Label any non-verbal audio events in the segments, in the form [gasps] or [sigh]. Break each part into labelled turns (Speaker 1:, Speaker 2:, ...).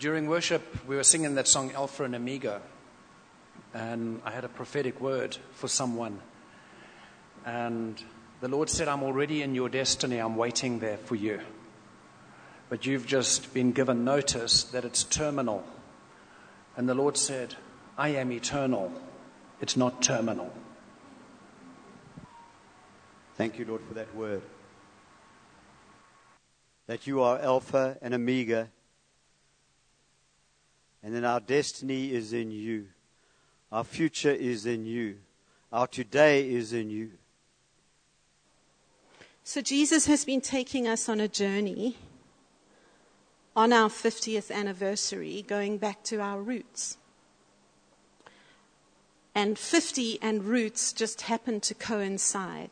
Speaker 1: During worship, we were singing that song Alpha and Omega, and I had a prophetic word for someone. And the Lord said, I'm already in your destiny, I'm waiting there for you. But you've just been given notice that it's terminal. And the Lord said, I am eternal, it's not terminal.
Speaker 2: Thank you, Lord, for that word. That you are Alpha and Omega, and then our destiny is in you. Our future is in you. Our today is in you.
Speaker 3: So Jesus has been taking us on a journey on our 50th anniversary, going back to our roots. And 50 and roots just happen to coincide.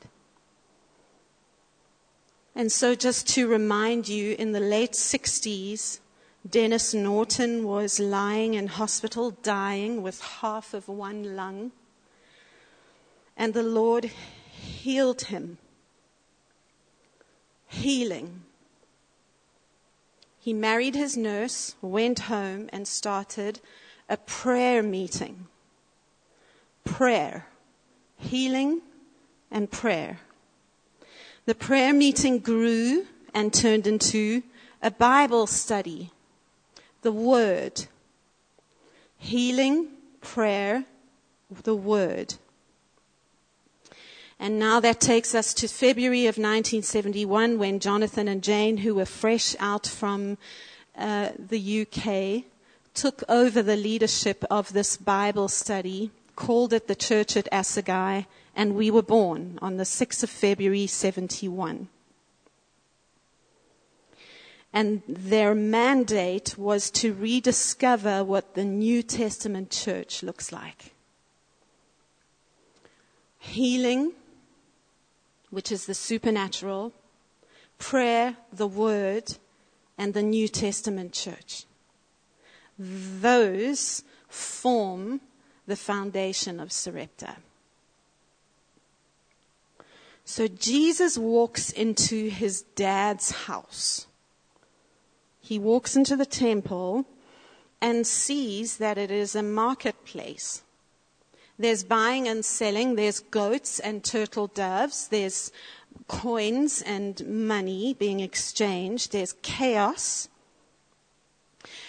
Speaker 3: And so, just to remind you, in the late 60s, Dennis Norton was lying in hospital, dying with half of one lung. And the Lord healed him. Healing. He married his nurse, went home, and started a prayer meeting. Prayer. Healing and prayer. The prayer meeting grew and turned into a Bible study, the Word, healing, prayer, the Word. And now that takes us to February of 1971 when Jonathan and Jane, who were fresh out from uh, the UK, took over the leadership of this Bible study, called it the Church at Assegai, and we were born on the 6th of February 71. And their mandate was to rediscover what the New Testament church looks like. Healing, which is the supernatural, prayer, the word, and the New Testament church. Those form the foundation of Sarepta. So Jesus walks into his dad's house. He walks into the temple and sees that it is a marketplace. There's buying and selling, there's goats and turtle doves, there's coins and money being exchanged, there's chaos.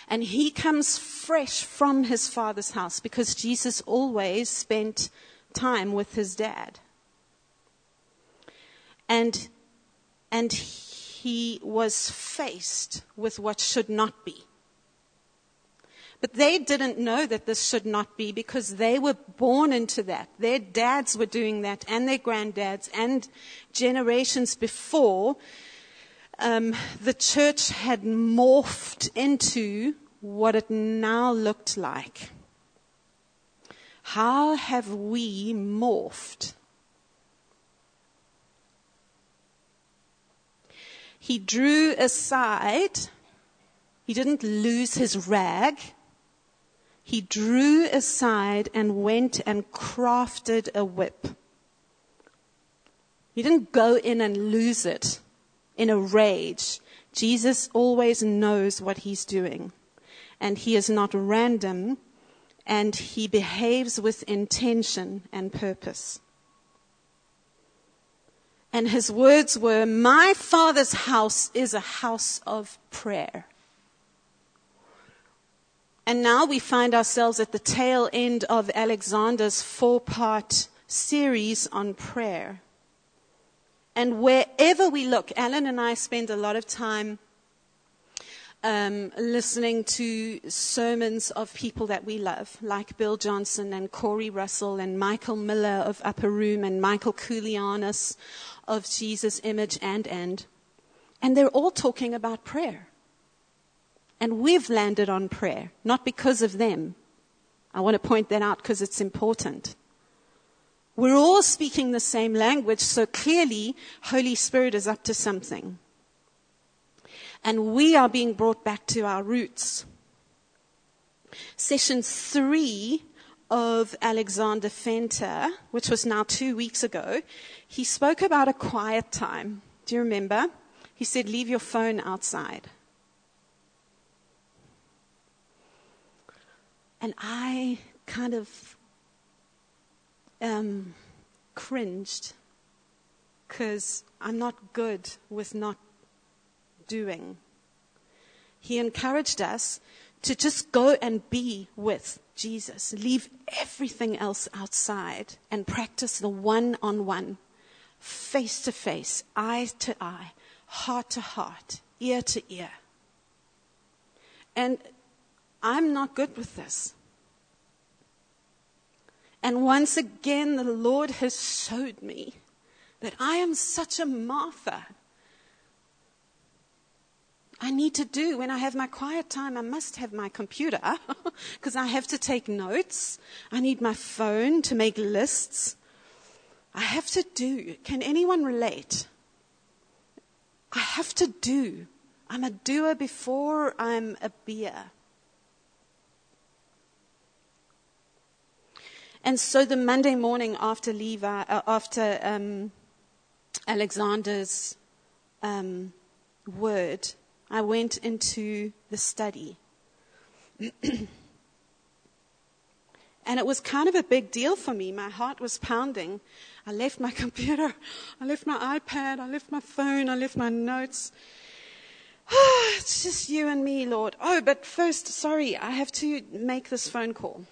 Speaker 3: And he comes fresh from his father's house because Jesus always spent time with his dad and, and was faced with what should not be. But they didn't know that this should not be because they were born into that. Their dads were doing that and their granddads and generations before. Um, the church had morphed into what it now looked like. How have we morphed He drew aside. He didn't lose his rag. He drew aside and went and crafted a whip. He didn't go in and lose it in a rage. Jesus always knows what he's doing. And he is not random and he behaves with intention and purpose. And his words were, My father's house is a house of prayer. And now we find ourselves at the tail end of Alexander's four part series on prayer. And wherever we look, Alan and I spend a lot of time um, listening to sermons of people that we love, like Bill Johnson and Corey Russell and Michael Miller of Upper Room and Michael Koulianos of Jesus' image and end. And they're all talking about prayer. And we've landed on prayer, not because of them. I want to point that out because it's important. We're all speaking the same language, so clearly Holy Spirit is up to something. And we are being brought back to our roots. Session three of Alexander Fenter, which was now two weeks ago, he spoke about a quiet time. Do you remember? He said, Leave your phone outside. And I kind of um, cringed because I'm not good with not doing. He encouraged us to just go and be with Jesus, leave everything else outside and practice the one on one, face to face, eye to eye, heart to heart, ear to ear. And I'm not good with this. And once again, the Lord has showed me that I am such a Martha. I need to do when I have my quiet time, I must have my computer [laughs] because I have to take notes. I need my phone to make lists. I have to do. Can anyone relate? I have to do. I'm a doer before I'm a beer. And so the Monday morning after Levi, uh, after um, Alexander's um, word, I went into the study. [clears throat] and it was kind of a big deal for me. My heart was pounding. I left my [laughs] computer, I left my iPad, I left my phone, I left my notes. [sighs] It's just you and me, Lord. Oh, but first, sorry, I have to make this phone call.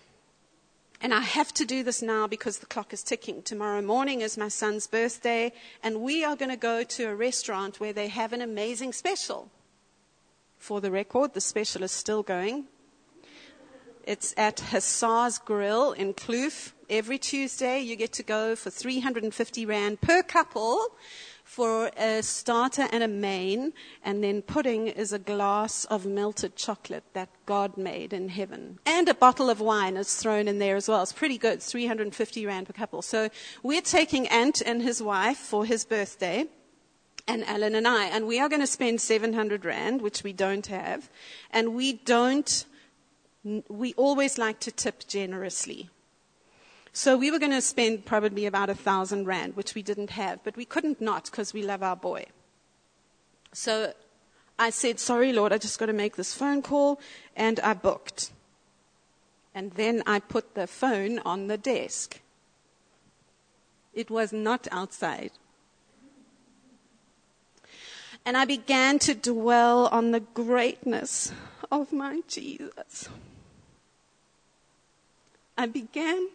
Speaker 3: And I have to do this now because the clock is ticking. Tomorrow morning is my son's birthday, and we are going to go to a restaurant where they have an amazing special. For the record, the special is still going. It's at Hussar's Grill in Kloof. Every Tuesday, you get to go for 350 Rand per couple for a starter and a main, and then pudding is a glass of melted chocolate that God made in heaven. And a bottle of wine is thrown in there as well. It's pretty good, 350 Rand per couple. So we're taking Ant and his wife for his birthday and Alan and I, and we are going to spend 700 Rand, which we don't have, and we don't, we always like to tip generously. So we were going to spend probably about a thousand rand, which we didn't have, but we couldn't not because we love our boy. So I said, sorry, Lord, I just got to make this phone call, and I booked. And then I put the phone on the desk. It was not outside. And I began to dwell on the greatness of my Jesus. I began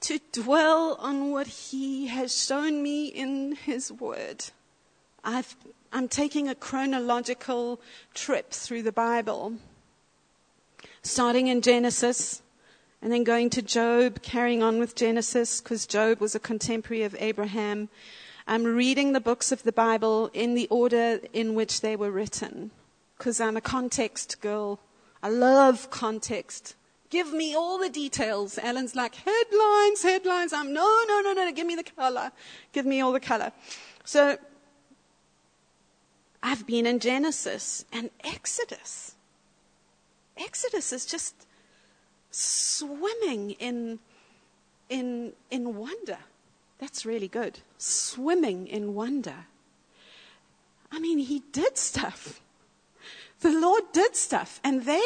Speaker 3: to dwell on what He has shown me in His Word. i am taking a chronological trip through the Bible, starting in Genesis and then going to Job, carrying on with Genesis because Job was a contemporary of Abraham. I'm reading the books of the Bible in the order in which they were written because I'm a context girl. I love context. Give me all the details. Ellen's like, headlines, headlines. I'm, no, no, no, no, give me the color. Give me all the color. So, I've been in Genesis and Exodus. Exodus is just swimming in, in, in wonder. That's really good. Swimming in wonder. I mean, he did stuff. The Lord did stuff. And they,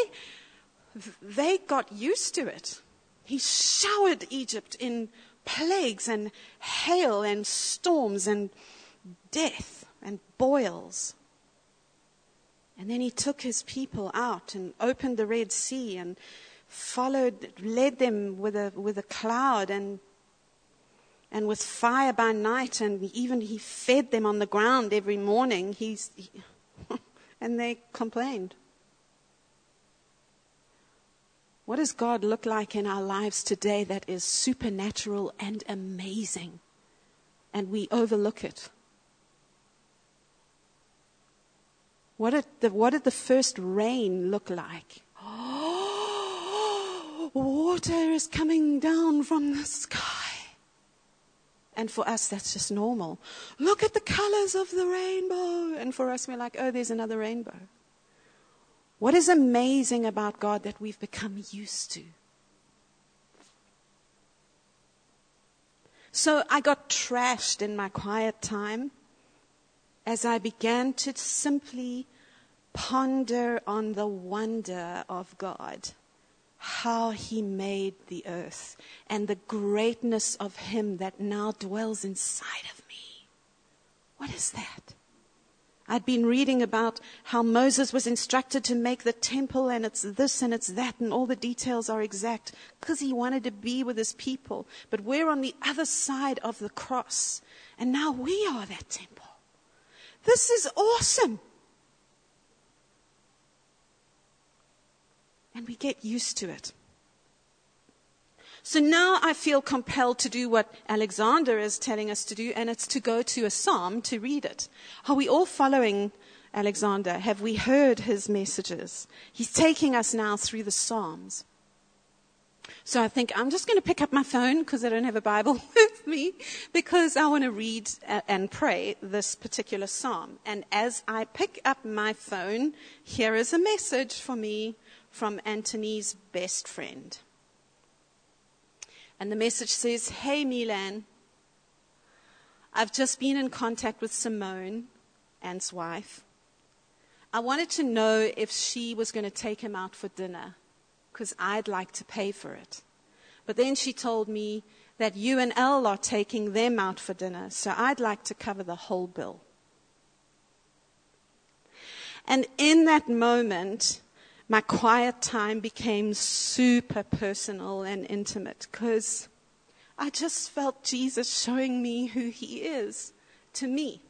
Speaker 3: they got used to it. He showered Egypt in plagues and hail and storms and death and boils. And then he took his people out and opened the Red Sea and followed, led them with a, with a cloud and, and with fire by night. And even he fed them on the ground every morning. He's, he, [laughs] and they complained. What does God look like in our lives today that is supernatural and amazing? And we overlook it. What did the, what did the first rain look like? Oh, [gasps] water is coming down from the sky. And for us, that's just normal. Look at the colors of the rainbow. And for us, we're like, oh, there's another rainbow. What is amazing about God that we've become used to? So I got trashed in my quiet time as I began to simply ponder on the wonder of God how he made the earth and the greatness of him that now dwells inside of me. What is that? I'd been reading about how Moses was instructed to make the temple and it's this and it's that and all the details are exact because he wanted to be with his people. But we're on the other side of the cross and now we are that temple. This is awesome. And we get used to it. So now I feel compelled to do what Alexander is telling us to do, and it's to go to a psalm to read it. Are we all following Alexander? Have we heard his messages? He's taking us now through the psalms. So I think I'm just going to pick up my phone because I don't have a Bible [laughs] with me because I want to read and pray this particular psalm. And as I pick up my phone, here is a message for me from Antony's best friend. And the message says, Hey, Melan, I've just been in contact with Simone, Ant's wife. I wanted to know if she was going to take him out for dinner because I'd like to pay for it. But then she told me that you and Elle are taking them out for dinner, so I'd like to cover the whole bill. And in that moment, my quiet time became super personal and intimate because I just felt Jesus showing me who he is to me.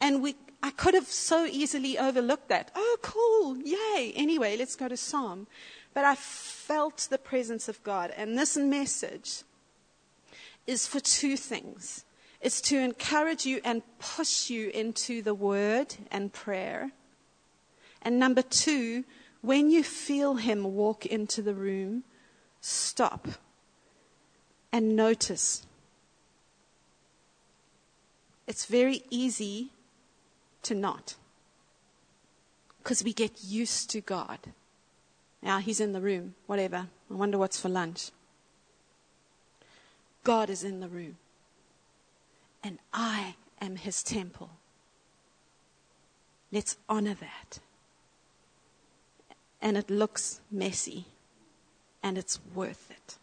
Speaker 3: And we, I could have so easily overlooked that. Oh, cool, yay. Anyway, let's go to Psalm. But I felt the presence of God. And this message is for two things it's to encourage you and push you into the word and prayer. And number two, when you feel him walk into the room, stop and notice. It's very easy to not because we get used to God. Now he's in the room, whatever. I wonder what's for lunch. God is in the room, and I am his temple. Let's honor that and it looks messy, and it's worth it.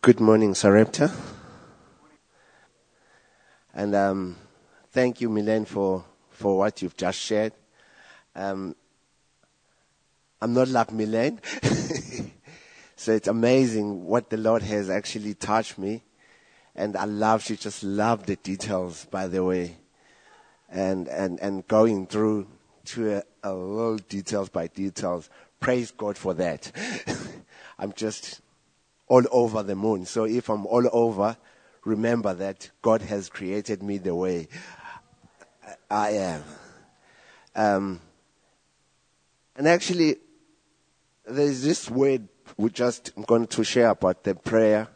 Speaker 4: Good morning, Sarepta. And um, thank you, Melan, for, for what you've just shared. Um, I'm not like Melan. [laughs] so it's amazing what the Lord has actually touched me. And I love, she just loved the details, by the way. And, and, and going through to a, a little details by details. Praise God for that. [laughs] I'm just all over the moon. So if I'm all over, remember that God has created me the way I am. Um, and actually, there's this word we just I'm going to share about the prayer.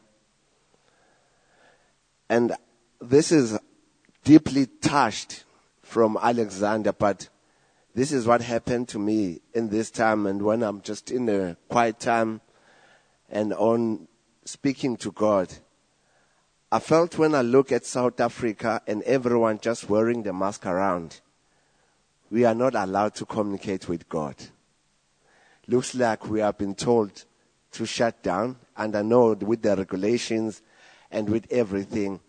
Speaker 4: And this is deeply touched from Alexander, but this is what happened to me in this time and when I'm just in a quiet time and on speaking to God. I felt when I look at South Africa and everyone just wearing the mask around, we are not allowed to communicate with God. Looks like we have been told to shut down, and I know with the regulations and with everything.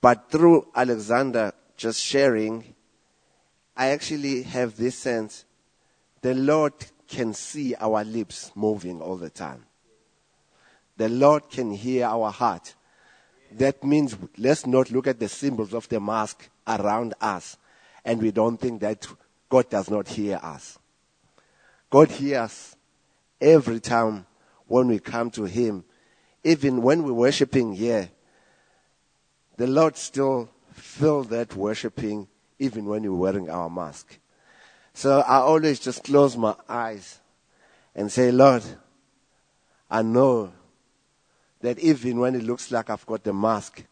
Speaker 4: But through Alexander just sharing, I actually have this sense the Lord can see our lips moving all the time. The Lord can hear our heart. That means let's not look at the symbols of the mask around us and we don't think that God does not hear us. God hears every time when we come to Him. Even when we're worshiping here, the Lord still feel that worshiping even when we're wearing our mask. So I always just close my eyes and say, Lord, I know that even when it looks like I've got the mask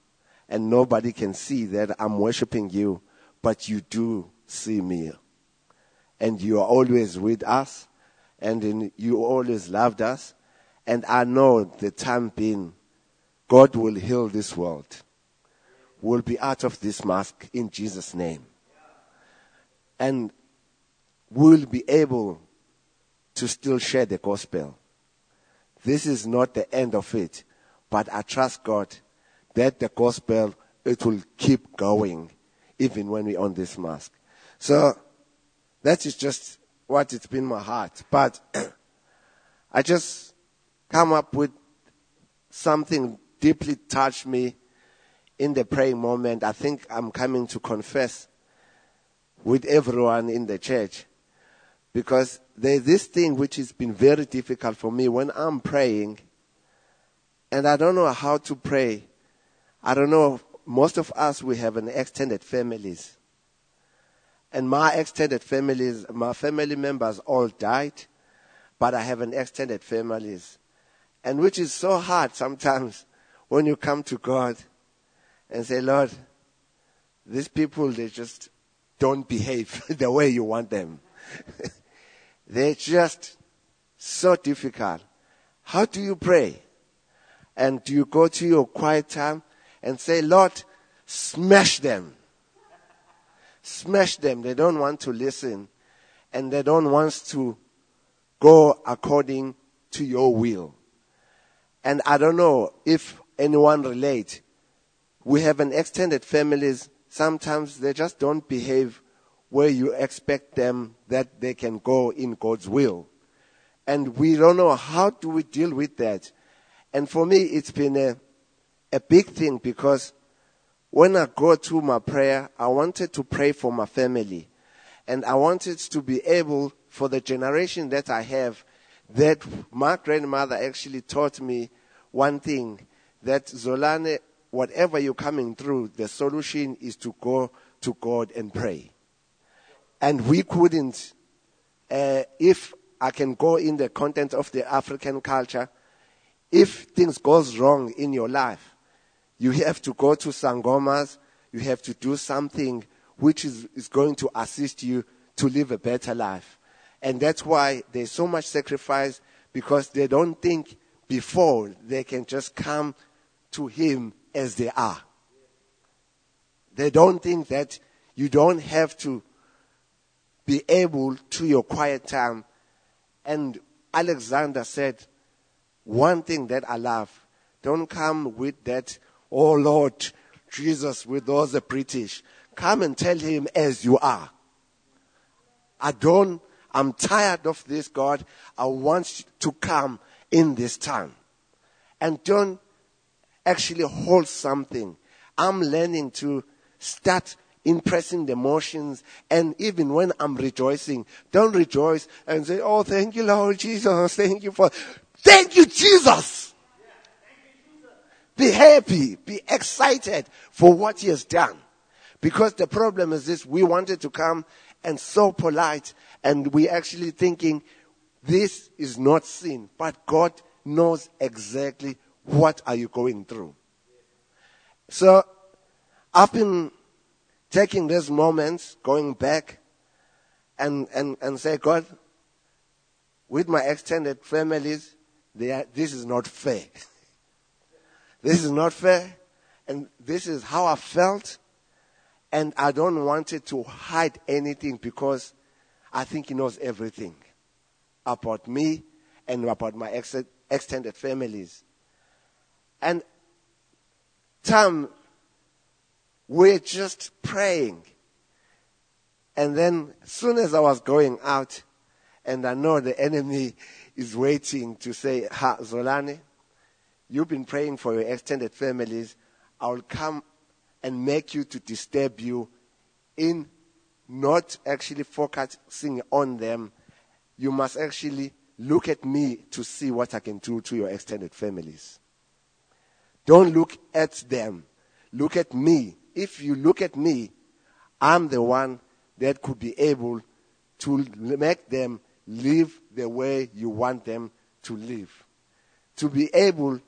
Speaker 4: and nobody can see that I'm worshiping you, but you do see me. And you are always with us and you always loved us. And I know the time being, God will heal this world. We'll be out of this mask in Jesus' name and will be able to still share the gospel. This is not the end of it, but I trust God that the gospel, it will keep going even when we're on this mask. So that is just what it's been my heart. But [clears throat] I just come up with something deeply touched me in the praying moment. I think I'm coming to confess with everyone in the church because there's this thing which has been very difficult for me when I'm praying and I don't know how to pray. I don't know. Most of us, we have an extended families. And my extended families, my family members all died, but I have an extended families. And which is so hard sometimes [laughs] when you come to God and say, Lord, these people, they just don't behave [laughs] the way you want them. [laughs] They're just so difficult. How do you pray? And do you go to your quiet time and say, Lord, smash them? Smash them. They don't want to listen and they don't want to go according to your will. And I don't know if anyone relate. We have an extended families. Sometimes they just don't behave where you expect them that they can go in God's will. And we don't know how do we deal with that. And for me, it's been a, a big thing because when I go to my prayer, I wanted to pray for my family. And I wanted to be able, for the generation that I have, that my grandmother actually taught me one thing, that Zolani, whatever you're coming through, the solution is to go to God and pray. And we couldn't, uh, if I can go in the content of the African culture, if things goes wrong in your life, you have to go to sangomas, you have to do something which is, is going to assist you to live a better life. And that's why there's so much sacrifice because they don't think before they can just come to Him as they are. They don't think that you don't have to be able to your quiet time. And Alexander said, one thing that I love, don't come with that, oh Lord, Jesus with all the British. Come and tell him as you are. I don't, I'm tired of this, God. I want to come in this time. And don't actually hold something. I'm learning to start impressing the emotions. And even when I'm rejoicing, don't rejoice and say, Oh, thank you, Lord Jesus. [laughs] Thank you for, thank you, Jesus. Be happy. Be excited for what he has done. Because the problem is this, we wanted to come and so polite and we actually thinking this is not sin, but God knows exactly what are you going through. So I've been taking these moments, going back and, and, and say, God, with my extended families, are, this is not fair. [laughs] this is not fair. And this is how I felt. And I don't want it to hide anything because I think he knows everything about me and about my ex- extended families. And time we're just praying. And then, as soon as I was going out, and I know the enemy is waiting to say, Ha, Zolani, you've been praying for your extended families. I'll come and make you to disturb you in not actually focusing on them. You must actually look at me to see what I can do to your extended families. Don't look at them. Look at me if you look at me, I'm the one that could be able to make them live the way you want them to live. To be able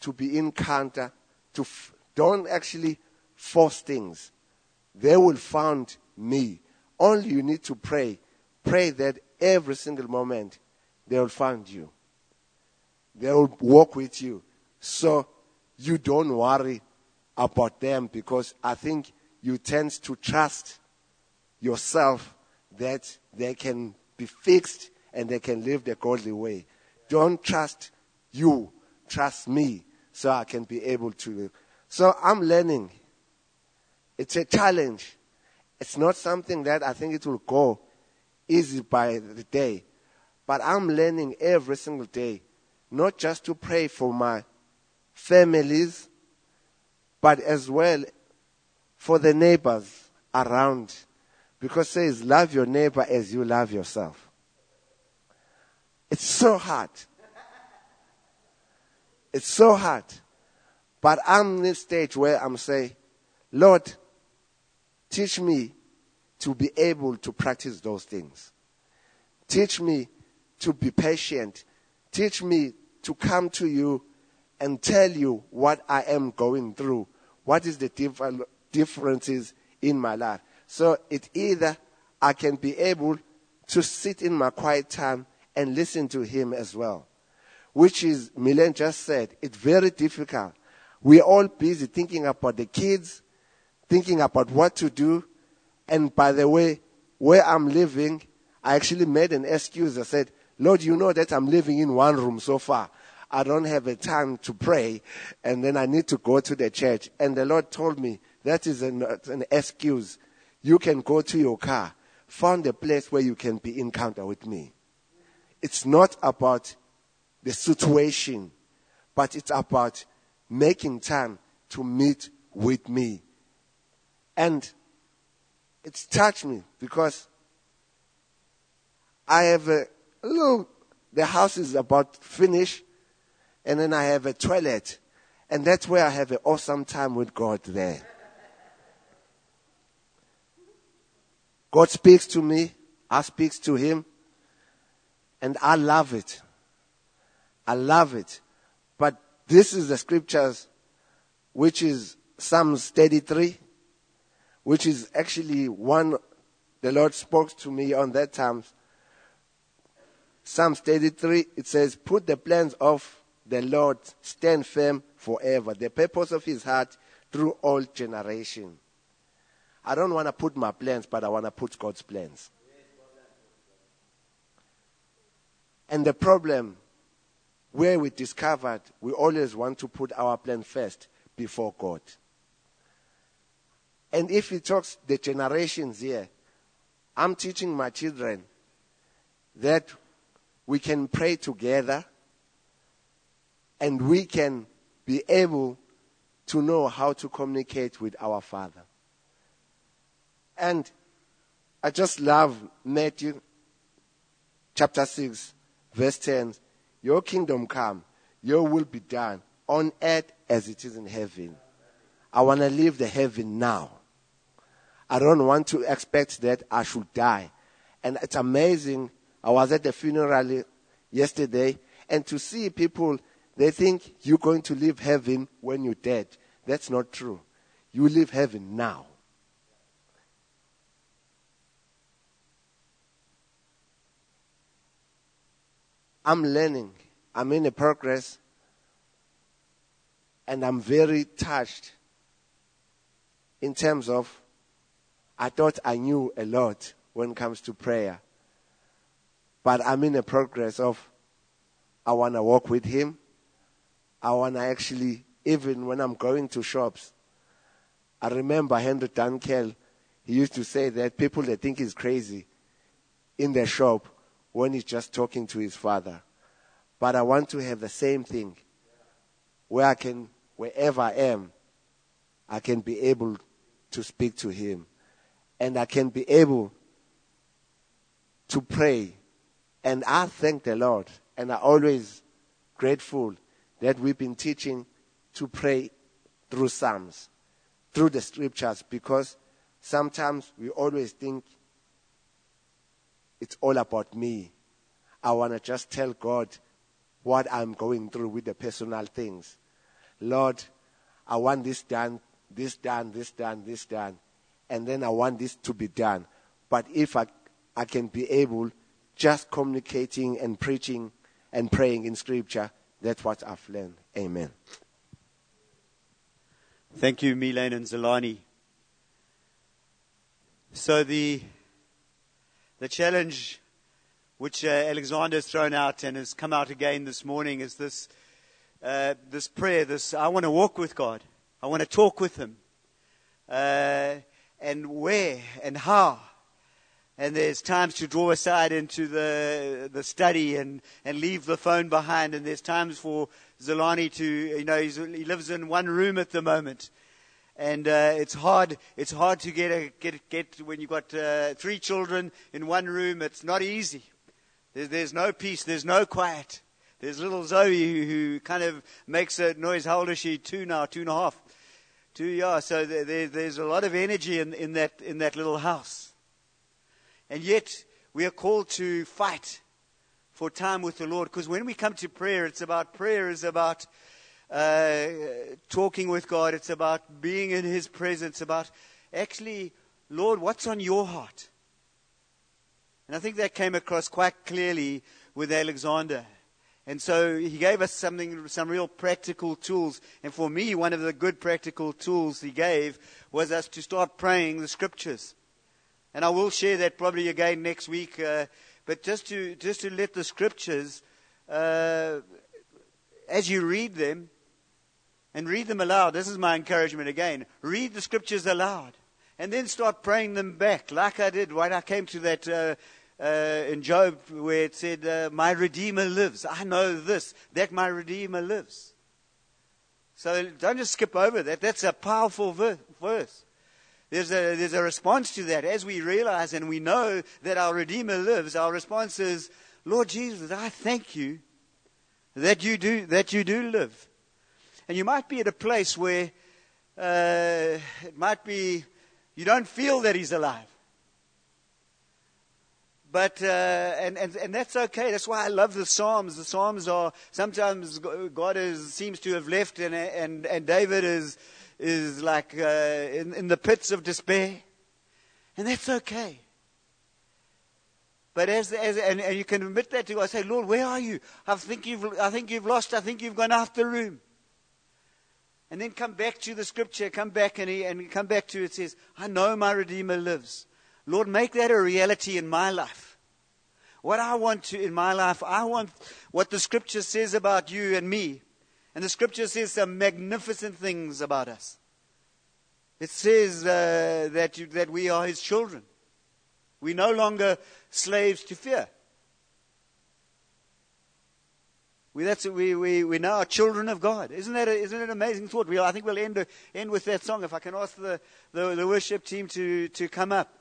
Speaker 4: to be in counter, to f- don't actually force things. They will find me. Only you need to pray. Pray that every single moment they will find you. They will walk with you. So you don't worry about them because I think you tend to trust yourself that they can be fixed and they can live the godly way. Don't trust you, trust me, so I can be able to live. So I'm learning. It's a challenge. It's not something that I think it will go easy by the day. But I'm learning every single day, not just to pray for my families, but as well for the neighbors around. Because it says, love your neighbor as you love yourself. It's so hard. It's so hard. But I'm in this stage where I'm saying, Lord, teach me to be able to practice those things. Teach me to be patient. Teach me to come to you and tell you what I am going through. What is the differ- differences in my life? So it either I can be able to sit in my quiet time and listen to him as well. Which is, Melan just said, it's very difficult. We're all busy thinking about the kids, thinking about what to do. And by the way, where I'm living, I actually made an excuse. I said, Lord, you know that I'm living in one room so far. I don't have a time to pray, and then I need to go to the church. And the Lord told me that is an, an excuse. You can go to your car, find a place where you can be encounter with me. It's not about the situation, but it's about making time to meet with me. And it's touched me because I have a little, the house is about finished, and then I have a toilet, and that's where I have an awesome time with God there. God speaks to me, I speaks to him, and I love it. I love it. But this is the scriptures, which is Psalms 33, which is actually one the Lord spoke to me on that time. Psalms 33, it says, Put the plans of the Lord stand firm forever, the purpose of his heart through all generation. I don't want to put my plans, but I want to put God's plans. And the problem where we discovered we always want to put our plan first before God. And if he talks the generations here, I'm teaching my children that we can pray together and we can be able to know how to communicate with our Father. And I just love Matthew chapter 6, verse 10. Your kingdom come, your will be done on earth as it is in heaven. I want to live the heaven now. I don't want to expect that I should die. And it's amazing. I was at the funeral yesterday, and to see people, they think you're going to live heaven when you're dead. That's not true. You live heaven now. I'm learning. I'm in a progress. And I'm very touched in terms of I thought I knew a lot when it comes to prayer. But I'm in a progress of I want to walk with him. I want to actually, even when I'm going to shops, I remember Henry Dunkel, he used to say that people that think he's crazy in their shop when he's just talking to his father. But I want to have the same thing where I can, wherever I am, I can be able to speak to him. And I can be able to pray. And I thank the Lord. And I always grateful that we've been teaching to pray through Psalms, through the scriptures, because sometimes we always think it's all about me. I want to just tell God what I'm going through with the personal things. Lord, I want this done, this done, this done, this done. And then I want this to be done. But if I, I can be able just communicating and preaching and praying in scripture, that's what I've learned. Amen.
Speaker 2: Thank you, Melan and Zolani. So the the challenge which uh, Alexander has thrown out and has come out again this morning, is this, uh, this prayer, this, I want to walk with God. I want to talk with Him. Uh, and where and how. And there's times to draw aside into the, the study and, and leave the phone behind. And there's times for Zolani to, you know, he lives in one room at the moment. And uh, it's hard. It's hard to get a, get get when you've got uh, three children in one room. It's not easy. There's, there's no peace. There's no quiet. There's little Zoe who, who kind of makes a noise. How old is she? Two now, two and a half. Two, yeah. So there, there, there's a lot of energy in, in, that, in that little house. And yet, we are called to fight for time with the Lord. Because when we come to prayer, it's about prayer is about uh, talking with God. It's about being in His presence. About actually, Lord, what's on your heart? And I think that came across quite clearly with Alexander. And so he gave us something, some real practical tools. And for me, one of the good practical tools he gave was us to start praying the scriptures. And I will share that probably again next week. Uh, but just to, just to let the scriptures, uh, as you read them, and read them aloud, this is my encouragement again. Read the scriptures aloud. And then start praying them back, like I did when I came to that uh, uh, in Job where it said, uh, My Redeemer lives. I know this, that my Redeemer lives. So don't just skip over that. That's a powerful verse. There's a, there's a response to that. As we realize and we know that our Redeemer lives, our response is, Lord Jesus, I thank you that you do, that you do live. And you might be at a place where uh, it might be you don't feel that he's alive. But, uh, and, and, and that's okay. That's why I love the Psalms. The Psalms are, sometimes God is, seems to have left and, and, and David is, is like uh, in, in the pits of despair. And that's okay. But as, as and, and you can admit that to God, say, Lord, where are you? I think you've, I think you've lost. I think you've gone out the room. And then come back to the scripture, come back and, he, and come back to it says, I know my Redeemer lives. Lord, make that a reality in my life. What I want to in my life, I want what the scripture says about you and me. And the scripture says some magnificent things about us. It says uh, that, you, that we are his children. We're no longer slaves to fear. We, that's, we, we, we now are children of God. Isn't that, a, isn't it an amazing thought? We, I think we'll end, end with that song. If I can ask the, the, the worship team to, to come up.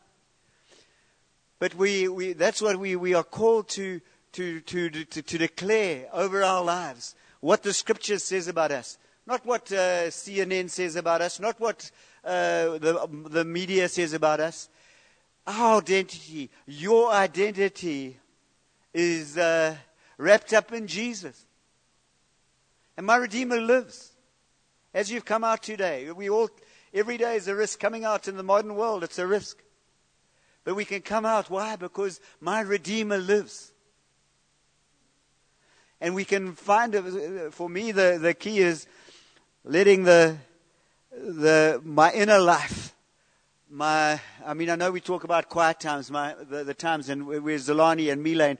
Speaker 2: But we, we, that's what we, we are called to, to, to, to, to declare over our lives what the scripture says about us. Not what uh, CNN says about us, not what uh, the, the media says about us. Our identity, your identity, is uh, wrapped up in Jesus. And my Redeemer lives. As you've come out today, we all, every day is a risk. Coming out in the modern world, it's a risk. But we can come out. Why? Because my Redeemer lives. And we can find, for me, the, the key is letting the, the, my inner life, my, I mean, I know we talk about quiet times, my, the, the times and where Zolani and Melan,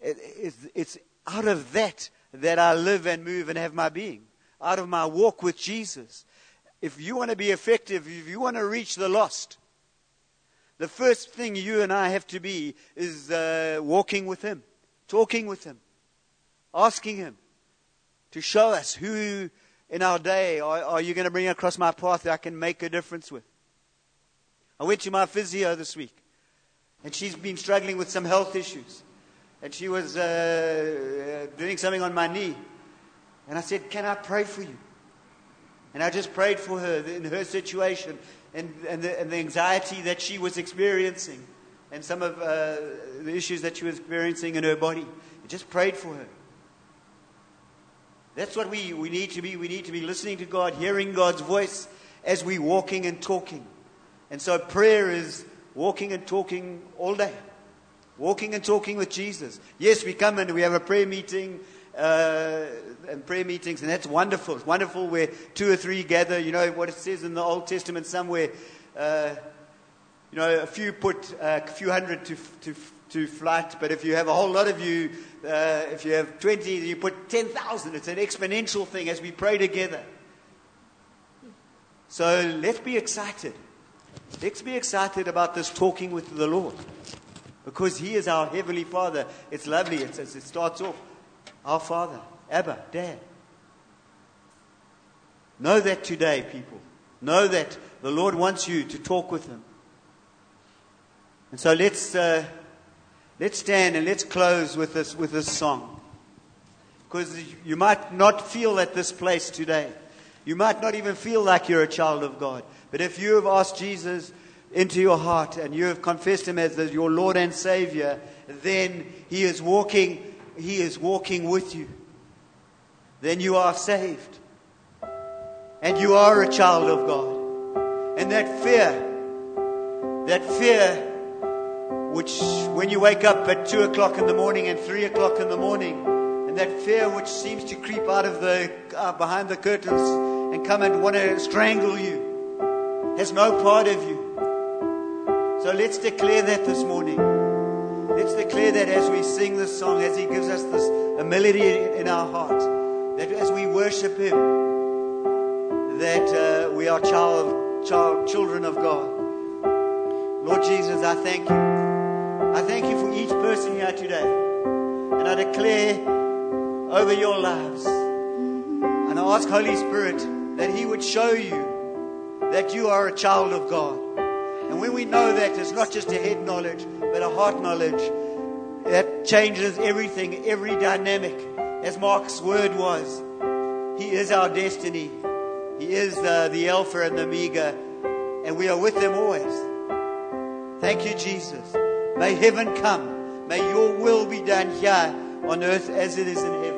Speaker 2: it, it's, it's out of that that I live and move and have my being. Out of my walk with Jesus. If you want to be effective, if you want to reach the lost, the first thing you and I have to be is uh, walking with Him, talking with Him, asking Him to show us who in our day are, are you going to bring across my path that I can make a difference with. I went to my physio this week, and she's been struggling with some health issues. And she was uh, doing something on my knee. And I said, Can I pray for you? And I just prayed for her in her situation and, and, the, and the anxiety that she was experiencing and some of uh, the issues that she was experiencing in her body. I just prayed for her. That's what we, we need to be. We need to be listening to God, hearing God's voice as we're walking and talking. And so prayer is walking and talking all day. Walking and talking with Jesus. Yes, we come and we have a prayer meeting uh, and prayer meetings, and that's wonderful. It's wonderful where two or three gather. You know what it says in the Old Testament somewhere. Uh, you know, a few put uh, a few hundred to, to to flight. But if you have a whole lot of you, uh, if you have 20, you put 10,000. It's an exponential thing as we pray together. So let's be excited. Let's be excited about this talking with the Lord. Because He is our Heavenly Father. It's lovely. It's, it starts off, Our Father, Abba, Dad. Know that today, people. Know that the Lord wants you to talk with Him. And so let's, uh, let's stand and let's close with this, with this song. Because you might not feel at this place today. You might not even feel like you're a child of God. But if you have asked Jesus into your heart and you have confessed him as your Lord and Savior, then he is walking, he is walking with you. Then you are saved. And you are a child of God. And that fear, that fear which when you wake up at two o'clock in the morning and three o'clock in the morning, and that fear which seems to creep out of the uh, behind the curtains and come and want to strangle you, has no part of you. So let's declare that this morning. Let's declare that as we sing this song, as He gives us this a melody in our heart, that as we worship Him, that uh, we are child, child, children of God. Lord Jesus, I thank you. I thank you for each person here today. And I declare over your lives. And I ask Holy Spirit that He would show you that you are a child of God. And when we know that, it's not just a head knowledge, but a heart knowledge that changes everything, every dynamic. As Mark's word was, He is our destiny. He is uh, the Alpha and the Omega, and we are with Him always. Thank you, Jesus. May heaven come. May your will be done here on earth as it is in heaven.